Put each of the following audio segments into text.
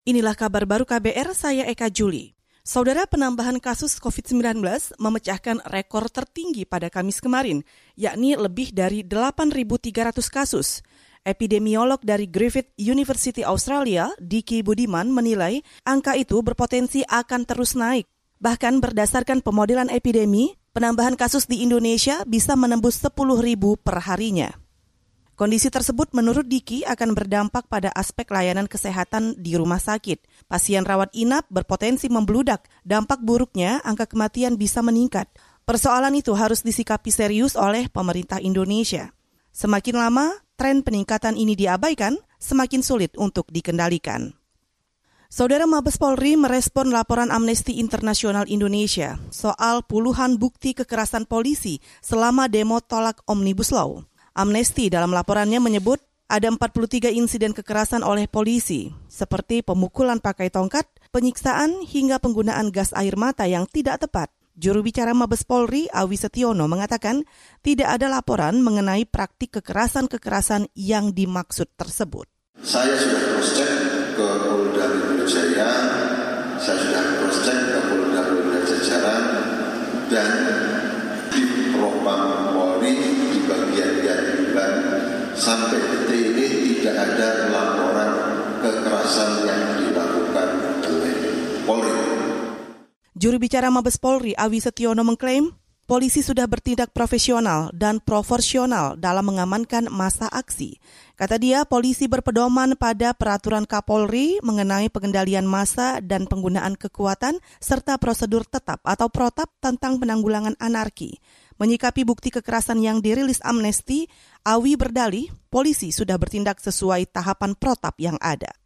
Inilah kabar baru KBR, saya Eka Juli. Saudara penambahan kasus COVID-19 memecahkan rekor tertinggi pada Kamis kemarin, yakni lebih dari 8.300 kasus. Epidemiolog dari Griffith University Australia, Diki Budiman, menilai angka itu berpotensi akan terus naik. Bahkan berdasarkan pemodelan epidemi, penambahan kasus di Indonesia bisa menembus 10.000 per harinya. Kondisi tersebut menurut Diki akan berdampak pada aspek layanan kesehatan di rumah sakit. Pasien rawat inap berpotensi membludak. Dampak buruknya angka kematian bisa meningkat. Persoalan itu harus disikapi serius oleh pemerintah Indonesia. Semakin lama tren peningkatan ini diabaikan, semakin sulit untuk dikendalikan. Saudara Mabes Polri merespon laporan Amnesty Internasional Indonesia soal puluhan bukti kekerasan polisi selama demo tolak Omnibus Law. Amnesty dalam laporannya menyebut ada 43 insiden kekerasan oleh polisi, seperti pemukulan pakai tongkat, penyiksaan, hingga penggunaan gas air mata yang tidak tepat. Juru bicara Mabes Polri, Awi Setiono, mengatakan tidak ada laporan mengenai praktik kekerasan-kekerasan yang dimaksud tersebut. Saya sudah cross-check ke Polda Metro Jaya, saya sudah cross-check ke Polda-Polda jajaran, dan kekerasan yang dilakukan oleh Polri. Juru bicara Mabes Polri Awi Setiono mengklaim polisi sudah bertindak profesional dan proporsional dalam mengamankan masa aksi. Kata dia, polisi berpedoman pada peraturan Kapolri mengenai pengendalian massa dan penggunaan kekuatan serta prosedur tetap atau protap tentang penanggulangan anarki. Menyikapi bukti kekerasan yang dirilis Amnesty, Awi berdalih polisi sudah bertindak sesuai tahapan protap yang ada.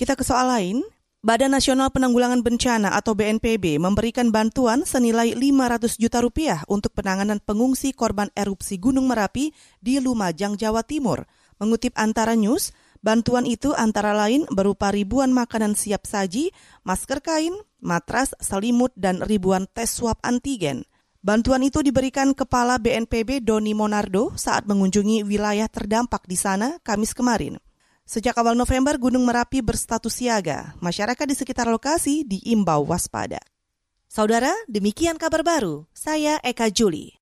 Kita ke soal lain, Badan Nasional Penanggulangan Bencana atau BNPB memberikan bantuan senilai 500 juta rupiah untuk penanganan pengungsi korban erupsi Gunung Merapi di Lumajang, Jawa Timur. Mengutip Antara News, bantuan itu antara lain berupa ribuan makanan siap saji, masker kain, matras, selimut, dan ribuan tes swab antigen. Bantuan itu diberikan Kepala BNPB Doni Monardo saat mengunjungi wilayah terdampak di sana Kamis kemarin. Sejak awal November, Gunung Merapi berstatus siaga. Masyarakat di sekitar lokasi diimbau waspada. Saudara, demikian kabar baru. Saya Eka Juli.